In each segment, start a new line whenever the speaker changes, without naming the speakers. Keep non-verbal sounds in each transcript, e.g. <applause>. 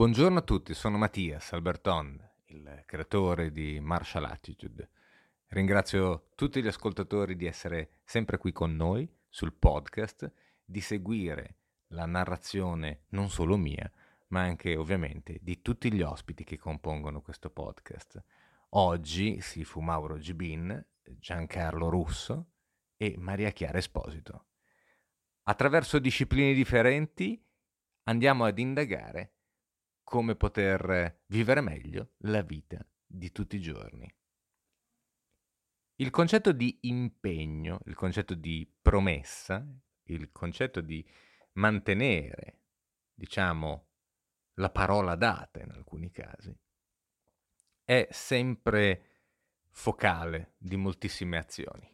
Buongiorno a tutti, sono Mattias Alberton, il creatore di Martial Attitude. Ringrazio tutti gli ascoltatori di essere sempre qui con noi sul podcast, di seguire la narrazione non solo mia, ma anche ovviamente di tutti gli ospiti che compongono questo podcast. Oggi si fu Mauro Gibin, Giancarlo Russo e Maria Chiara Esposito. Attraverso discipline differenti andiamo ad indagare come poter vivere meglio la vita di tutti i giorni. Il concetto di impegno, il concetto di promessa, il concetto di mantenere, diciamo, la parola data in alcuni casi, è sempre focale di moltissime azioni.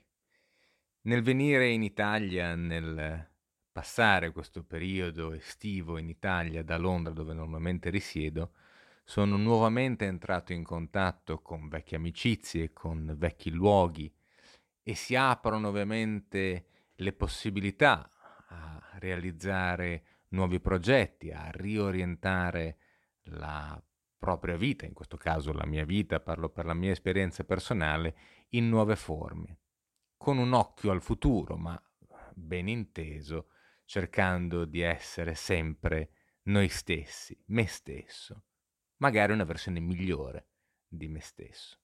Nel venire in Italia, nel passare questo periodo estivo in Italia da Londra dove normalmente risiedo, sono nuovamente entrato in contatto con vecchie amicizie, con vecchi luoghi e si aprono ovviamente le possibilità a realizzare nuovi progetti, a riorientare la propria vita, in questo caso la mia vita, parlo per la mia esperienza personale, in nuove forme, con un occhio al futuro, ma ben inteso, cercando di essere sempre noi stessi, me stesso, magari una versione migliore di me stesso.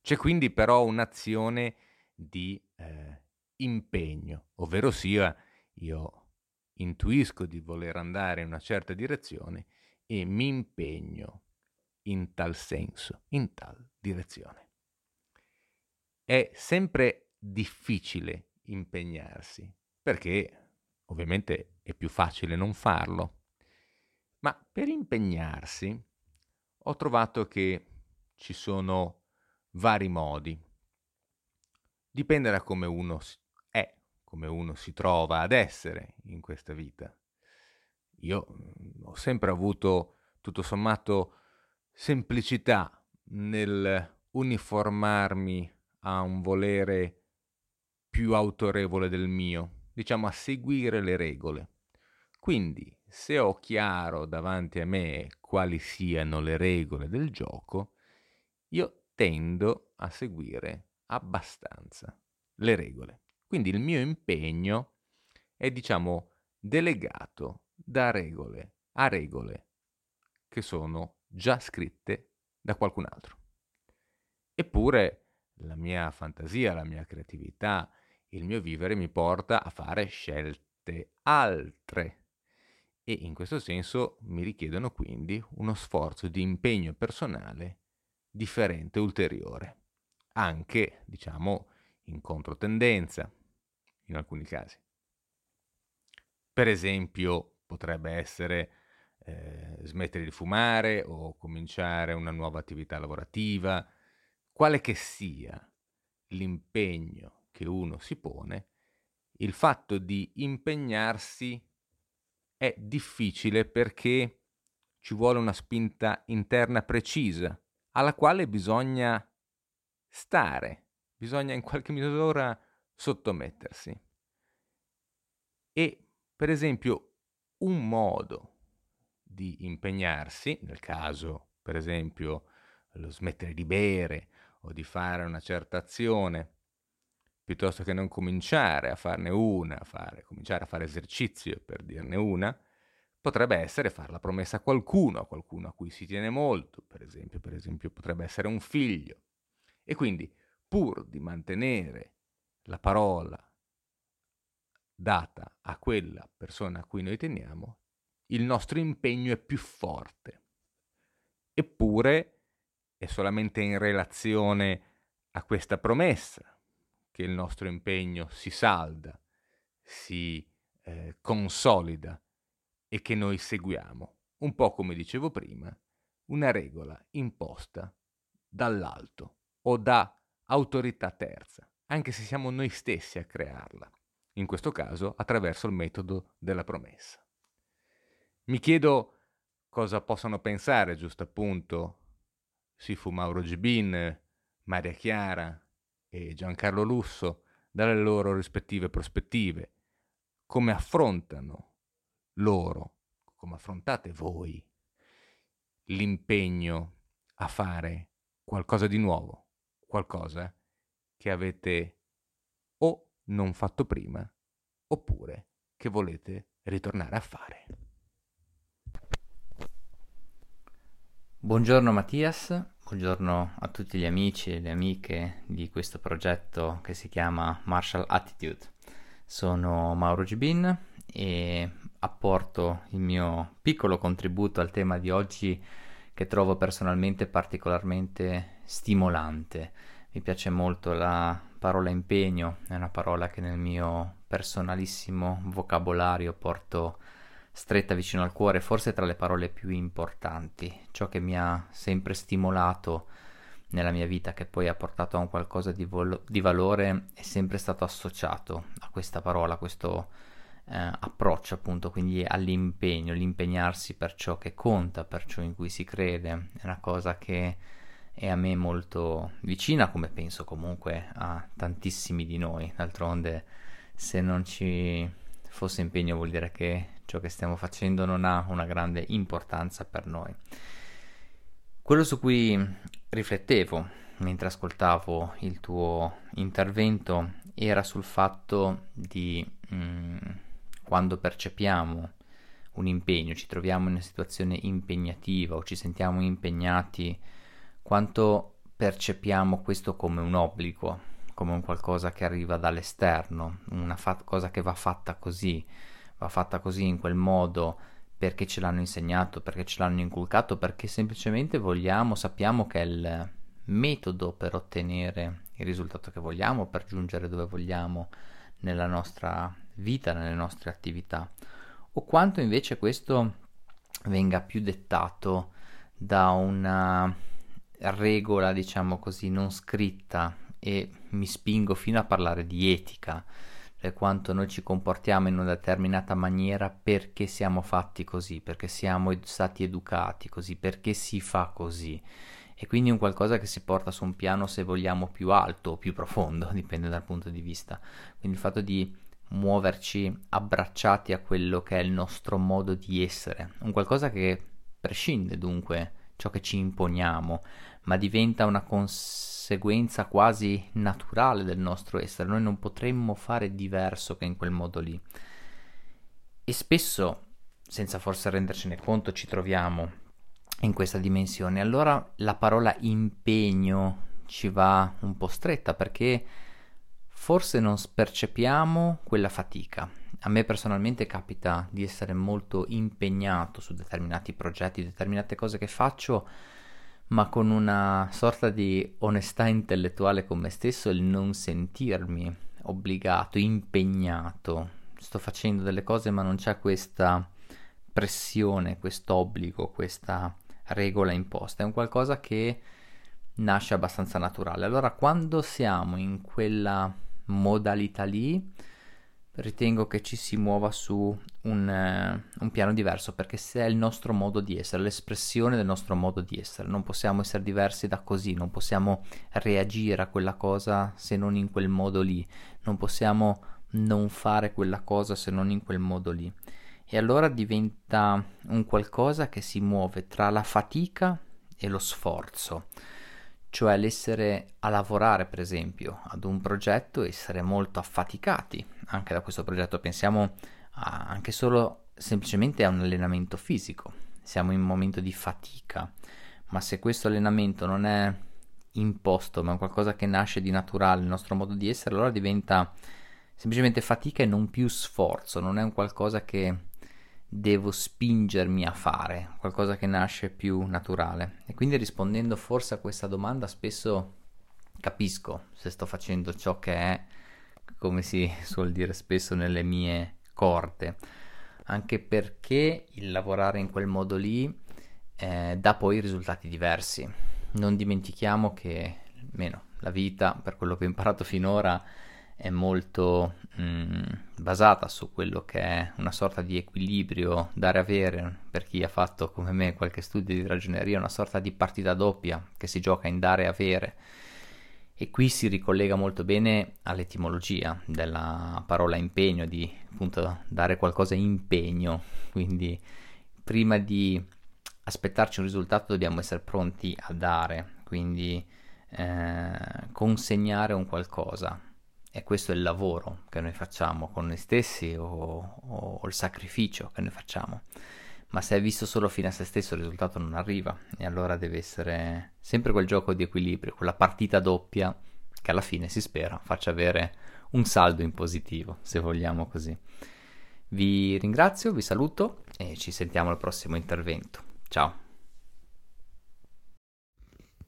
C'è quindi però un'azione di eh, impegno, ovvero sia io intuisco di voler andare in una certa direzione e mi impegno in tal senso, in tal direzione. È sempre difficile impegnarsi perché Ovviamente è più facile non farlo, ma per impegnarsi ho trovato che ci sono vari modi. Dipende da come uno è, come uno si trova ad essere in questa vita. Io mm, ho sempre avuto, tutto sommato, semplicità nel uniformarmi a un volere più autorevole del mio diciamo, a seguire le regole. Quindi, se ho chiaro davanti a me quali siano le regole del gioco, io tendo a seguire abbastanza le regole. Quindi il mio impegno è, diciamo, delegato da regole a regole che sono già scritte da qualcun altro. Eppure la mia fantasia, la mia creatività, il mio vivere mi porta a fare scelte altre. E in questo senso mi richiedono quindi uno sforzo di impegno personale differente, ulteriore, anche diciamo in controtendenza in alcuni casi. Per esempio potrebbe essere eh, smettere di fumare o cominciare una nuova attività lavorativa, quale che sia l'impegno che uno si pone, il fatto di impegnarsi è difficile perché ci vuole una spinta interna precisa, alla quale bisogna stare, bisogna in qualche misura sottomettersi. E, per esempio, un modo di impegnarsi, nel caso, per esempio, lo smettere di bere o di fare una certa azione, piuttosto che non cominciare a farne una, a fare, cominciare a fare esercizio per dirne una, potrebbe essere fare la promessa a qualcuno, a qualcuno a cui si tiene molto, per esempio, per esempio potrebbe essere un figlio. E quindi, pur di mantenere la parola data a quella persona a cui noi teniamo, il nostro impegno è più forte. Eppure è solamente in relazione a questa promessa che il nostro impegno si salda, si eh, consolida e che noi seguiamo, un po' come dicevo prima, una regola imposta dall'alto o da autorità terza, anche se siamo noi stessi a crearla, in questo caso attraverso il metodo della promessa. Mi chiedo cosa possano pensare, giusto appunto, Sifu Mauro Gibin, Maria Chiara, e Giancarlo Lusso dalle loro rispettive prospettive, come affrontano loro, come affrontate voi l'impegno a fare qualcosa di nuovo, qualcosa che avete o non fatto prima oppure che volete ritornare a fare.
Buongiorno Mattias, buongiorno a tutti gli amici e le amiche di questo progetto che si chiama Martial Attitude. Sono Mauro Gibin e apporto il mio piccolo contributo al tema di oggi che trovo personalmente particolarmente stimolante. Mi piace molto la parola impegno, è una parola che nel mio personalissimo vocabolario porto stretta vicino al cuore, forse tra le parole più importanti, ciò che mi ha sempre stimolato nella mia vita, che poi ha portato a un qualcosa di, vol- di valore, è sempre stato associato a questa parola, a questo eh, approccio appunto, quindi all'impegno, l'impegnarsi per ciò che conta, per ciò in cui si crede, è una cosa che è a me molto vicina, come penso comunque a tantissimi di noi, d'altronde se non ci fosse impegno vuol dire che ciò che stiamo facendo non ha una grande importanza per noi. Quello su cui riflettevo mentre ascoltavo il tuo intervento era sul fatto di mh, mm, quando percepiamo un impegno, ci troviamo in una situazione impegnativa o ci sentiamo impegnati, quanto percepiamo questo come un obbligo, come un qualcosa che arriva dall'esterno, una fa- cosa che va fatta così, va fatta così in quel modo perché ce l'hanno insegnato, perché ce l'hanno inculcato, perché semplicemente vogliamo, sappiamo che è il metodo per ottenere il risultato che vogliamo, per giungere dove vogliamo nella nostra vita, nelle nostre attività, o quanto invece questo venga più dettato da una regola, diciamo così, non scritta e mi spingo fino a parlare di etica, cioè quanto noi ci comportiamo in una determinata maniera perché siamo fatti così, perché siamo ed- stati educati così, perché si fa così. E quindi un qualcosa che si porta su un piano, se vogliamo, più alto o più profondo, <laughs> dipende dal punto di vista. Quindi il fatto di muoverci abbracciati a quello che è il nostro modo di essere, un qualcosa che prescinde dunque ciò che ci imponiamo, ma diventa una conseguenza quasi naturale del nostro essere. Noi non potremmo fare diverso che in quel modo lì. E spesso, senza forse rendercene conto, ci troviamo in questa dimensione. Allora la parola impegno ci va un po' stretta perché forse non percepiamo quella fatica. A me personalmente capita di essere molto impegnato su determinati progetti, determinate cose che faccio, ma con una sorta di onestà intellettuale con me stesso, il non sentirmi obbligato, impegnato. Sto facendo delle cose ma non c'è questa pressione, questo obbligo, questa regola imposta, è un qualcosa che nasce abbastanza naturale. Allora quando siamo in quella modalità lì, ritengo che ci si muova su un, uh, un, piano diverso perché se è il nostro modo di essere, l'espressione del nostro modo di essere, non possiamo essere diversi da così, non possiamo reagire a quella cosa se non in quel modo lì, non possiamo non fare quella cosa se non in quel modo lì. E allora diventa un qualcosa che si muove tra la fatica e lo sforzo cioè l'essere a lavorare per esempio ad un progetto, essere molto affaticati anche da questo progetto, pensiamo a, anche solo semplicemente a un allenamento fisico, siamo in un momento di fatica, ma se questo allenamento non è imposto, ma è qualcosa che nasce di naturale, il nostro modo di essere, allora diventa semplicemente fatica e non più sforzo, non è un qualcosa che devo spingermi a fare, qualcosa che nasce più naturale. E quindi rispondendo forse a questa domanda spesso capisco se sto facendo ciò che è, come si <laughs> suol dire spesso, nelle mie corde, anche perché il lavorare in quel modo lì eh, dà poi risultati diversi. Non dimentichiamo che, almeno la vita, per quello che ho imparato finora, è molto mh, mm, basata su quello che è una sorta di equilibrio dare-avere per chi ha fatto come me qualche studio di ragioneria, una sorta di partita doppia che si gioca in dare e qui si ricollega molto bene all'etimologia della parola impegno, di appunto dare qualcosa impegno, quindi prima di aspettarci un risultato dobbiamo essere pronti a dare, quindi eh, consegnare un qualcosa. E questo è il lavoro che noi facciamo con noi stessi o, o, o il sacrificio che noi facciamo. Ma se è visto solo fino a se stesso il risultato non arriva e allora deve essere sempre quel gioco di equilibrio, quella partita doppia che alla fine si spera faccia avere un saldo in positivo, se vogliamo così. Vi ringrazio, vi saluto e ci sentiamo al prossimo intervento. Ciao.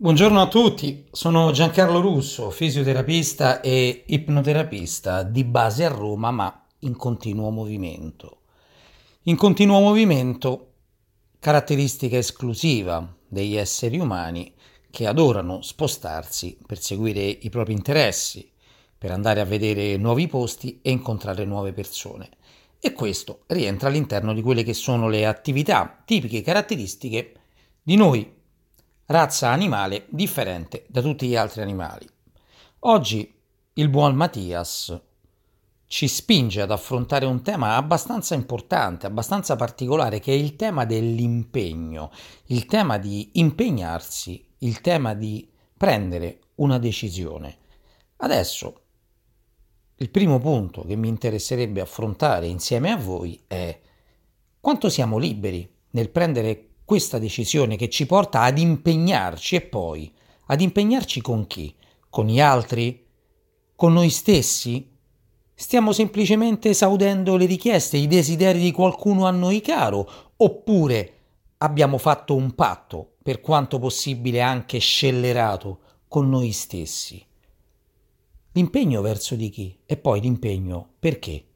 Buongiorno a tutti, sono Giancarlo Russo, fisioterapista e ipnoterapista di base a Roma ma in continuo movimento. In continuo movimento, caratteristica esclusiva degli esseri umani che adorano spostarsi per seguire i propri interessi, per andare a vedere nuovi posti e incontrare nuove persone. E questo rientra all'interno di quelle che sono le attività tipiche caratteristiche di noi razza animale differente da tutti gli altri animali. Oggi il buon Mattias ci spinge ad affrontare un tema abbastanza importante, abbastanza particolare, che è il tema dell'impegno, il tema di impegnarsi, il tema di prendere una decisione. Adesso, il primo punto che mi interesserebbe affrontare insieme a voi è quanto siamo liberi nel prendere questa decisione che ci porta ad impegnarci e poi ad impegnarci con chi? Con gli altri? Con noi stessi? Stiamo semplicemente esaudendo le richieste, i desideri di qualcuno a noi caro? Oppure abbiamo fatto un patto, per quanto possibile anche scellerato, con noi stessi? L'impegno verso di chi? E poi l'impegno perché?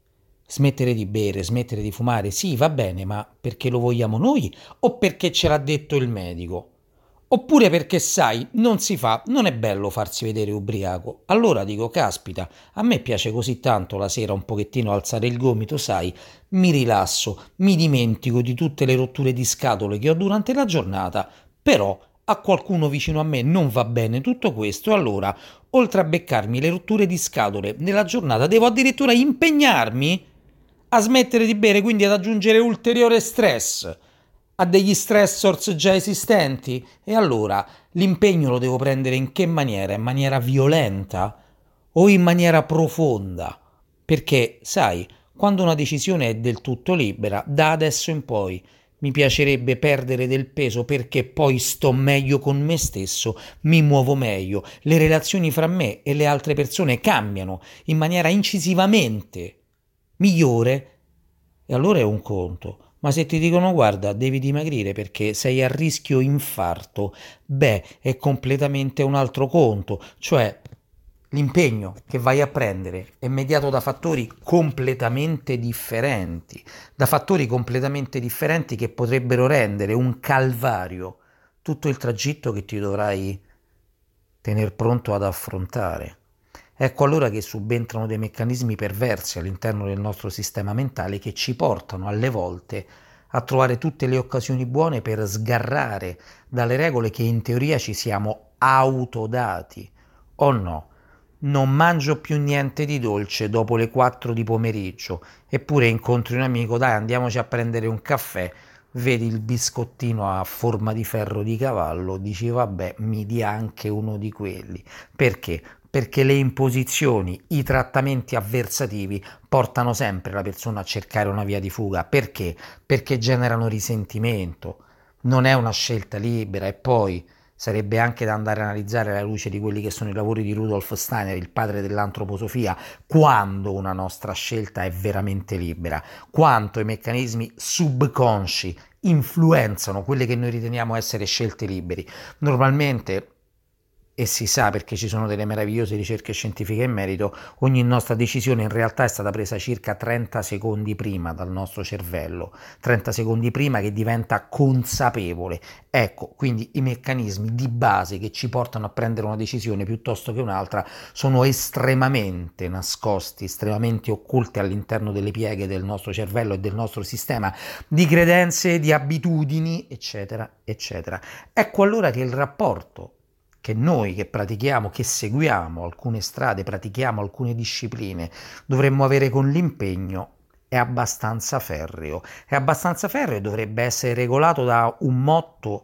Smettere di bere, smettere di fumare, sì, va bene, ma perché lo vogliamo noi o perché ce l'ha detto il medico? Oppure perché sai, non si fa, non è bello farsi vedere ubriaco. Allora dico, caspita, a me piace così tanto la sera un pochettino alzare il gomito, sai, mi rilasso, mi dimentico di tutte le rotture di scatole che ho durante la giornata, però a qualcuno vicino a me non va bene tutto questo, allora, oltre a beccarmi le rotture di scatole nella giornata, devo addirittura impegnarmi a smettere di bere, quindi ad aggiungere ulteriore stress a degli stressors già esistenti. E allora l'impegno lo devo prendere in che maniera? In maniera violenta o in maniera profonda? Perché, sai, quando una decisione è del tutto libera, da adesso in poi mi piacerebbe perdere del peso perché poi sto meglio con me stesso, mi muovo meglio, le relazioni fra me e le altre persone cambiano in maniera incisivamente migliore, e allora è un conto. Ma se ti dicono guarda, devi dimagrire perché sei a rischio infarto, beh, è completamente un altro conto, cioè l'impegno che vai a prendere è mediato da fattori completamente differenti, da fattori completamente differenti che potrebbero rendere un calvario tutto il tragitto che ti dovrai tener pronto ad affrontare. Ecco allora che subentrano dei meccanismi perversi all'interno del nostro sistema mentale che ci portano alle volte a trovare tutte le occasioni buone per sgarrare dalle regole che in teoria ci siamo autodati. O no? Non mangio più niente di dolce dopo le 4 di pomeriggio, eppure incontri un amico, dai andiamoci a prendere un caffè, vedi il biscottino a forma di ferro di cavallo, dici vabbè mi dia anche uno di quelli. Perché? perché le imposizioni, i trattamenti avversativi portano sempre la persona a cercare una via di fuga. Perché? Perché generano risentimento. Non è una scelta libera e poi sarebbe anche da andare a analizzare alla luce di quelli che sono i lavori di Rudolf Steiner, il padre dell'antroposofia, quando una nostra scelta è veramente libera, quanto i meccanismi subconsci influenzano quelle che noi riteniamo essere scelte liberi. Normalmente e si sa perché ci sono delle meravigliose ricerche scientifiche in merito, ogni nostra decisione in realtà è stata presa circa 30 secondi prima dal nostro cervello, 30 secondi prima che diventa consapevole. Ecco, quindi i meccanismi di base che ci portano a prendere una decisione piuttosto che un'altra sono estremamente nascosti, estremamente occulti all'interno delle pieghe del nostro cervello e del nostro sistema di credenze, di abitudini, eccetera, eccetera. Ecco allora che il rapporto che noi che pratichiamo, che seguiamo alcune strade, pratichiamo alcune discipline, dovremmo avere con l'impegno è abbastanza ferreo. È abbastanza ferreo e dovrebbe essere regolato da un motto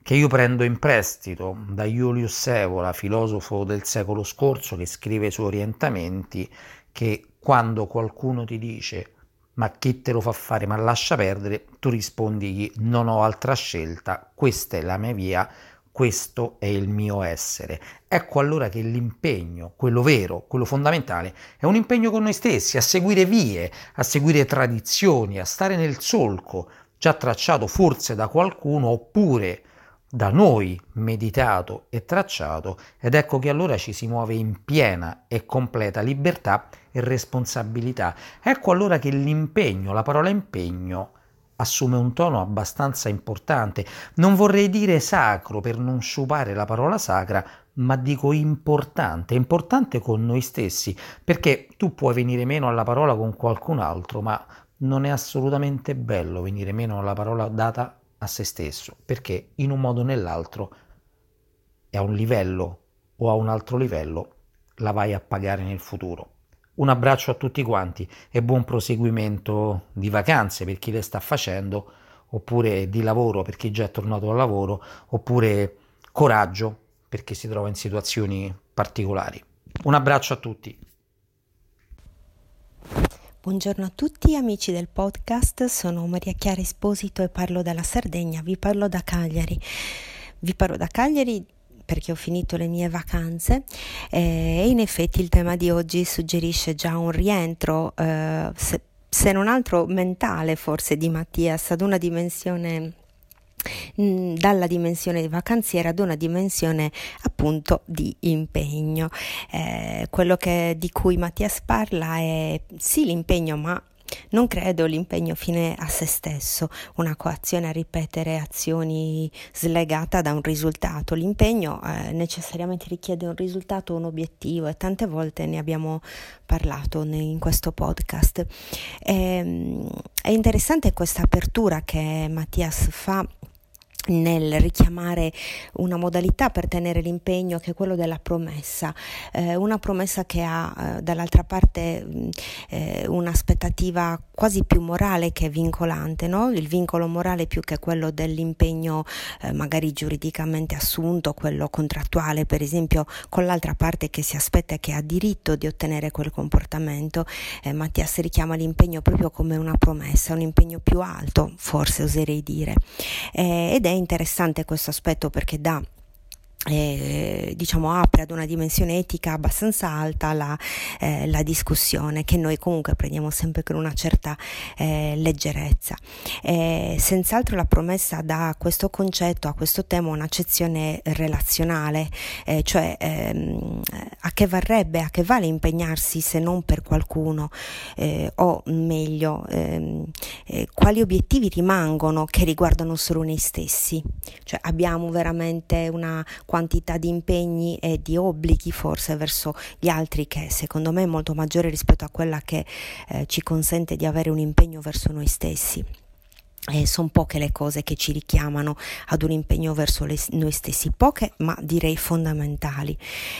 che io prendo in prestito da Julius Evola, filosofo del secolo scorso, che scrive suoi orientamenti, che quando qualcuno ti dice ma chi te lo fa fare, ma lascia perdere, tu rispondi non ho altra scelta, questa è la mia via, questo è il mio essere. Ecco allora che l'impegno, quello vero, quello fondamentale, è un impegno con noi stessi, a seguire vie, a seguire tradizioni, a stare nel solco già tracciato forse da qualcuno oppure da noi meditato e tracciato ed ecco che allora ci si muove in piena e completa libertà e responsabilità. Ecco allora che l'impegno, la parola impegno, assume un tono abbastanza importante. Non vorrei dire sacro per non sciupare la parola sacra, ma dico importante, importante con noi stessi, perché tu puoi venire meno alla parola con qualcun altro, ma non è assolutamente bello venire meno alla parola data a se stesso, perché in un modo o nell'altro è a un livello o a un altro livello la vai a pagare nel futuro. Un abbraccio a tutti quanti e buon proseguimento di vacanze per chi le sta facendo, oppure di lavoro per chi già è tornato al lavoro, oppure coraggio per chi si trova in situazioni particolari. Un abbraccio a tutti.
Buongiorno a tutti amici del podcast, sono Maria Chiara Esposito e parlo dalla Sardegna, vi parlo da Cagliari. Vi parlo da Cagliari perché ho finito le mie vacanze eh, e in effetti il tema di oggi suggerisce già un rientro, eh, se, se non altro mentale forse di Mattias ad una dimensione Mm, dalla dimensione di vacanziera ad una dimensione appunto di impegno. Eh, quello che, di cui Mattias parla è sì l'impegno, ma non credo l'impegno fine a se stesso, una coazione a ripetere azioni slegata da un risultato. L'impegno eh, necessariamente richiede un risultato, un obiettivo e tante volte ne abbiamo parlato in questo podcast. E, ehm, è interessante questa apertura che Mattias fa nel richiamare una modalità per tenere l'impegno che è quello della promessa, eh, una promessa che ha eh, dall'altra parte mm, eh, un'aspettativa quasi più morale che vincolante, no? il vincolo morale più che quello dell'impegno eh, magari giuridicamente assunto, quello contrattuale per esempio con l'altra parte che si aspetta e che ha diritto di ottenere quel comportamento, eh, Mattias richiama l'impegno proprio come una promessa, un impegno più alto forse oserei dire. Eh, ed è interessante questo aspetto perché dà eh, diciamo apre ad una dimensione etica abbastanza alta la, eh, la, discussione che noi comunque prendiamo sempre con una certa eh, leggerezza. senz'altro la promessa dà a questo concetto, a questo tema un'accezione relazionale, eh, cioè ehm, a che varrebbe, a che vale impegnarsi se non per qualcuno eh, o meglio ehm, eh, quali obiettivi rimangono che riguardano solo noi stessi, cioè abbiamo veramente una di impegni e di obblighi forse verso gli altri che secondo me è molto maggiore rispetto a quella che eh, ci consente di avere un impegno verso noi stessi. Eh, sono poche le cose che ci richiamano ad un impegno verso le, noi stessi, poche ma direi fondamentali.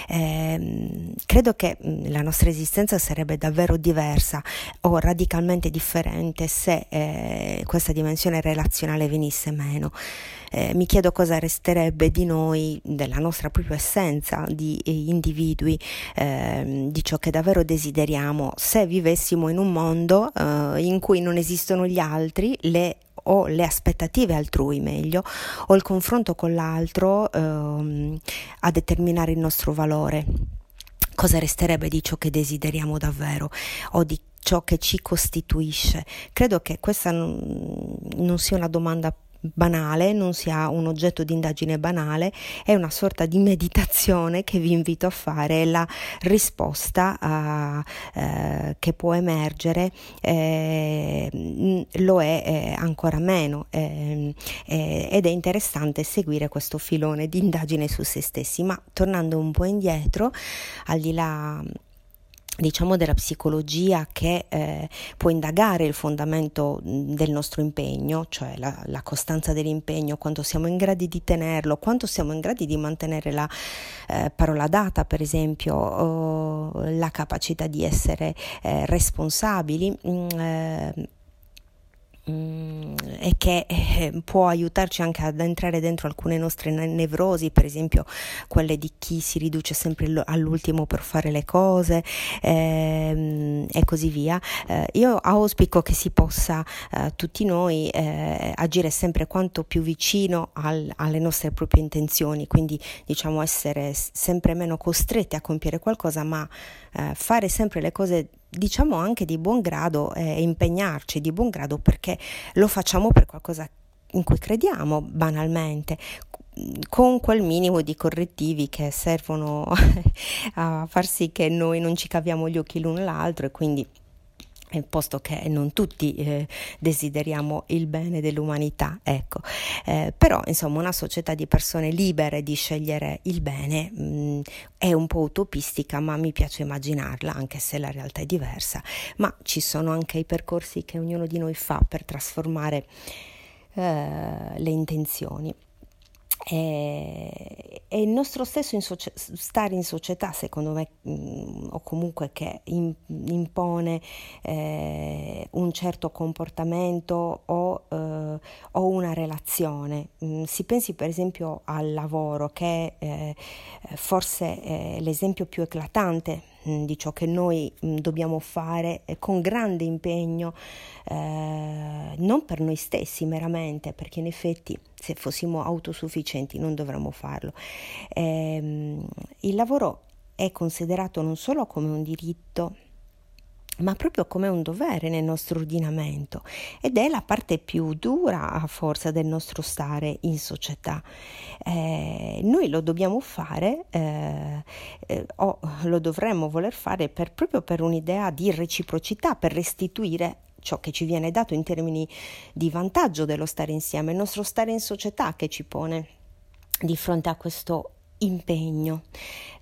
Eh, credo che mh, la nostra esistenza sarebbe davvero diversa o radicalmente differente se eh, questa dimensione relazionale venisse meno. Eh, mi chiedo cosa resterebbe di noi, della nostra propria essenza di individui, ehm, di ciò che davvero desideriamo, se vivessimo in un mondo eh, in cui non esistono gli altri, le o le aspettative altrui meglio o il confronto con l'altro ehm, a determinare il nostro valore. Cosa resterebbe di ciò che desideriamo davvero o di ciò che ci costituisce? Credo che questa non sia una domanda banale, non sia un oggetto di indagine banale, è una sorta di meditazione che vi invito a fare, la risposta a, eh, che può emergere eh, lo è eh, ancora meno ehm, eh, ed è interessante seguire questo filone di indagine su se stessi, ma tornando un po' indietro, al di là diciamo della psicologia che eh, può indagare il fondamento del nostro impegno, cioè la, la, costanza dell'impegno, quanto siamo in grado di tenerlo, quanto siamo in grado di mantenere la eh, parola data, per esempio, la capacità di essere eh, responsabili. Mh, eh, e che eh, può aiutarci anche ad entrare dentro alcune nostre nevrosi, per esempio quelle di chi si riduce sempre all'ultimo per fare le cose ehm, e così via. Eh, io auspico che si possa eh, tutti noi eh, agire sempre quanto più vicino al, alle nostre proprie intenzioni, quindi diciamo essere sempre meno costretti a compiere qualcosa, ma eh, fare sempre le cose diciamo anche di buon grado e eh, impegnarci di buon grado perché lo facciamo per qualcosa in cui crediamo banalmente con quel minimo di correttivi che servono <laughs> a far sì che noi non ci caviamo gli occhi l'uno l'altro e quindi posto che non tutti eh, desideriamo il bene dell'umanità, ecco. Eh, però insomma una società di persone libere di scegliere il bene mh, mm, è un po' utopistica, ma mi piace immaginarla, anche se la realtà è diversa, ma ci sono anche i percorsi che ognuno di noi fa per trasformare eh, le intenzioni. E, e, il nostro stesso in socia- stare in società, secondo me, mh, mm, o comunque che in, impone eh, un certo comportamento o, eh, o una relazione. Mh, mm, si pensi per esempio al lavoro, che è eh, forse è l'esempio più eclatante di ciò che noi mm, dobbiamo fare con grande impegno, eh, non per noi stessi meramente, perché in effetti se fossimo autosufficienti non dovremmo farlo. Eh, il lavoro è considerato non solo come un diritto, ma proprio come un dovere nel nostro ordinamento ed è la parte più dura a forza del nostro stare in società. Eh, noi lo dobbiamo fare eh, eh, o lo dovremmo voler fare per, proprio per un'idea di reciprocità, per restituire ciò che ci viene dato in termini di vantaggio dello stare insieme, il nostro stare in società che ci pone di fronte a questo impegno.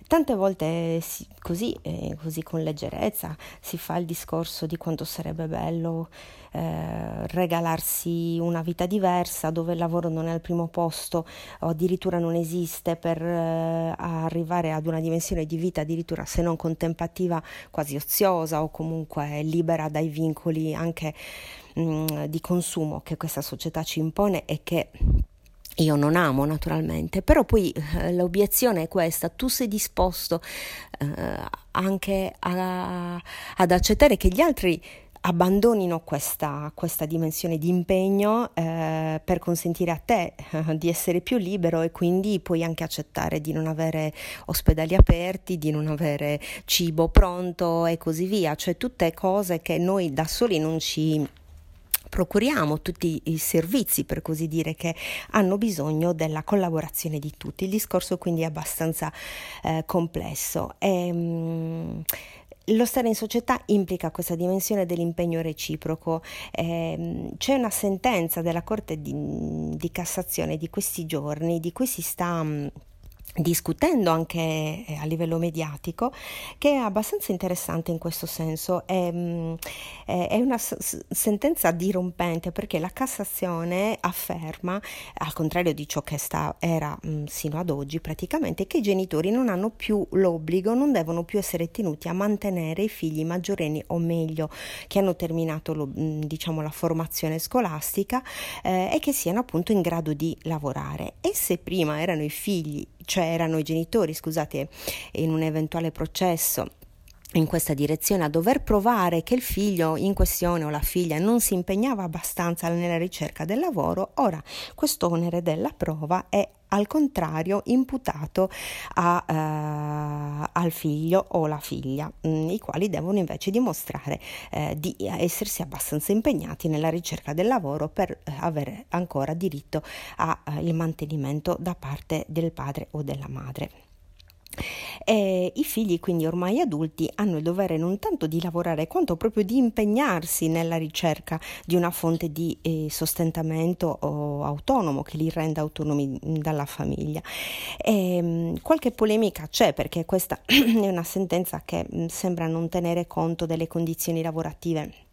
Tante volte si, così, eh, così con leggerezza si fa il discorso di quanto sarebbe bello eh, regalarsi una vita diversa dove il lavoro non è al primo posto o addirittura non esiste per eh, arrivare ad una dimensione di vita addirittura se non contemplativa quasi oziosa o comunque libera dai vincoli anche mh, mm, di consumo che questa società ci impone e che io non amo naturalmente, però poi eh, l'obiezione è questa, tu sei disposto eh, anche a, ad accettare che gli altri abbandonino questa, questa dimensione di impegno eh, per consentire a te eh, di essere più libero e quindi puoi anche accettare di non avere ospedali aperti, di non avere cibo pronto e così via, cioè tutte cose che noi da soli non ci procuriamo tutti i servizi, per così dire, che hanno bisogno della collaborazione di tutti. Il discorso quindi è abbastanza eh, complesso. E, mh, mm, lo stare in società implica questa dimensione dell'impegno reciproco. Eh, c'è una sentenza della Corte di, di, Cassazione di questi giorni di cui si sta mh, mm, discutendo anche eh, a livello mediatico, che è abbastanza interessante in questo senso. È, mm, è una sentenza dirompente perché la Cassazione afferma, al contrario di ciò che sta, era mm, sino ad oggi praticamente, che i genitori non hanno più l'obbligo, non devono più essere tenuti a mantenere i figli maggiorenni o meglio che hanno terminato lo, mm, diciamo, la formazione scolastica eh, e che siano appunto in grado di lavorare. E se prima erano i figli cioè erano i genitori, scusate, in un eventuale processo in questa direzione a dover provare che il figlio in questione o la figlia non si impegnava abbastanza nella ricerca del lavoro, ora questo onere della prova è al contrario imputato a, uh, al figlio o la figlia, mh, mm, i quali devono invece dimostrare eh, di essersi abbastanza impegnati nella ricerca del lavoro per eh, avere ancora diritto al uh, mantenimento da parte del padre o della madre. E I figli, quindi ormai adulti, hanno il dovere non tanto di lavorare quanto proprio di impegnarsi nella ricerca di una fonte di eh, sostentamento autonomo che li renda autonomi dalla famiglia. E, ehm, qualche polemica c'è perché questa <clears throat> è una sentenza che sembra non tenere conto delle condizioni lavorative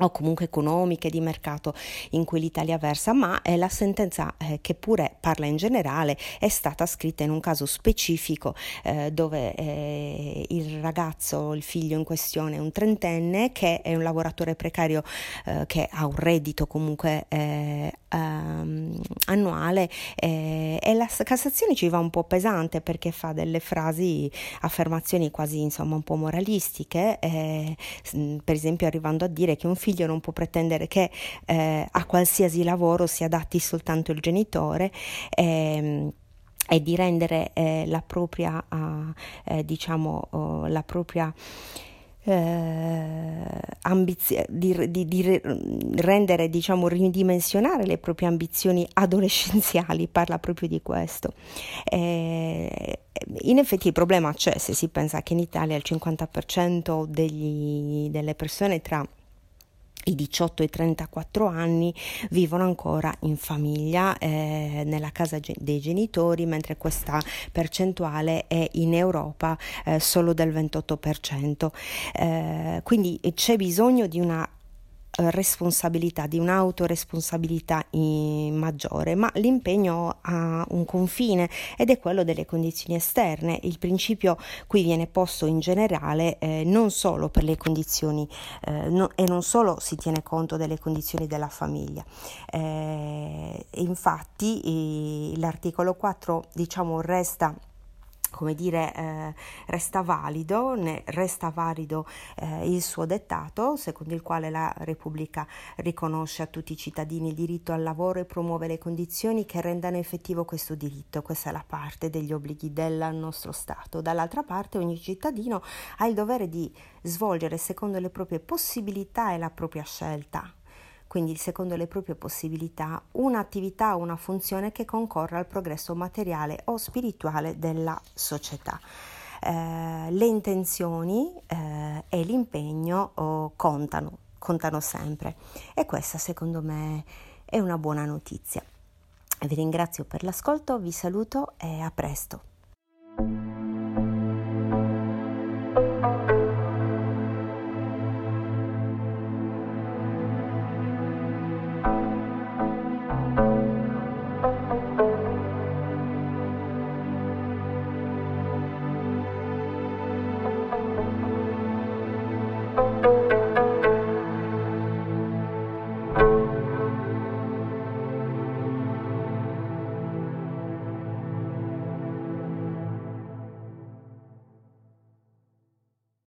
o comunque economiche di mercato in cui l'Italia versa, ma eh, la sentenza eh, che pure parla in generale è stata scritta in un caso specifico eh, dove eh, il ragazzo, il figlio in questione un trentenne che è un lavoratore precario eh, che ha un reddito comunque um, annuale e la Cassazione ci va un po' pesante perché fa delle frasi, affermazioni quasi insomma un po' moralistiche, per esempio arrivando a dire che un figlio non può pretendere che eh, a qualsiasi lavoro si adatti soltanto il genitore. Ehm, e di rendere eh, la propria, uh, diciamo, uh, la propria eh, ambizio- di, di, di, rendere, diciamo, ridimensionare le proprie ambizioni <laughs> adolescenziali, parla proprio di questo. Eh, in effetti il problema c'è se si pensa che in Italia il 50% degli, delle persone tra i 18 e 34 anni vivono ancora in famiglia eh, nella casa dei genitori mentre questa percentuale è in Europa eh, solo del 28% eh, quindi c'è bisogno di una responsabilità, di un'autoresponsabilità maggiore, ma l'impegno ha un confine ed è quello delle condizioni esterne. Il principio qui viene posto in generale eh, non solo per le condizioni eh, no, e non solo si tiene conto delle condizioni della famiglia. Eh, infatti l'articolo 4 diciamo resta come dire, eh, resta valido, ne resta valido eh, il suo dettato, secondo il quale la Repubblica riconosce a tutti i cittadini il diritto al lavoro e promuove le condizioni che rendano effettivo questo diritto. Questa è la parte degli obblighi del nostro Stato. Dall'altra parte ogni cittadino ha il dovere di svolgere secondo le proprie possibilità e la propria scelta quindi secondo le proprie possibilità, un'attività o una funzione che concorra al progresso materiale o spirituale della società. Eh, le intenzioni eh, e l'impegno oh, contano, contano sempre e questa secondo me è una buona notizia. Vi ringrazio per l'ascolto, vi saluto e a presto.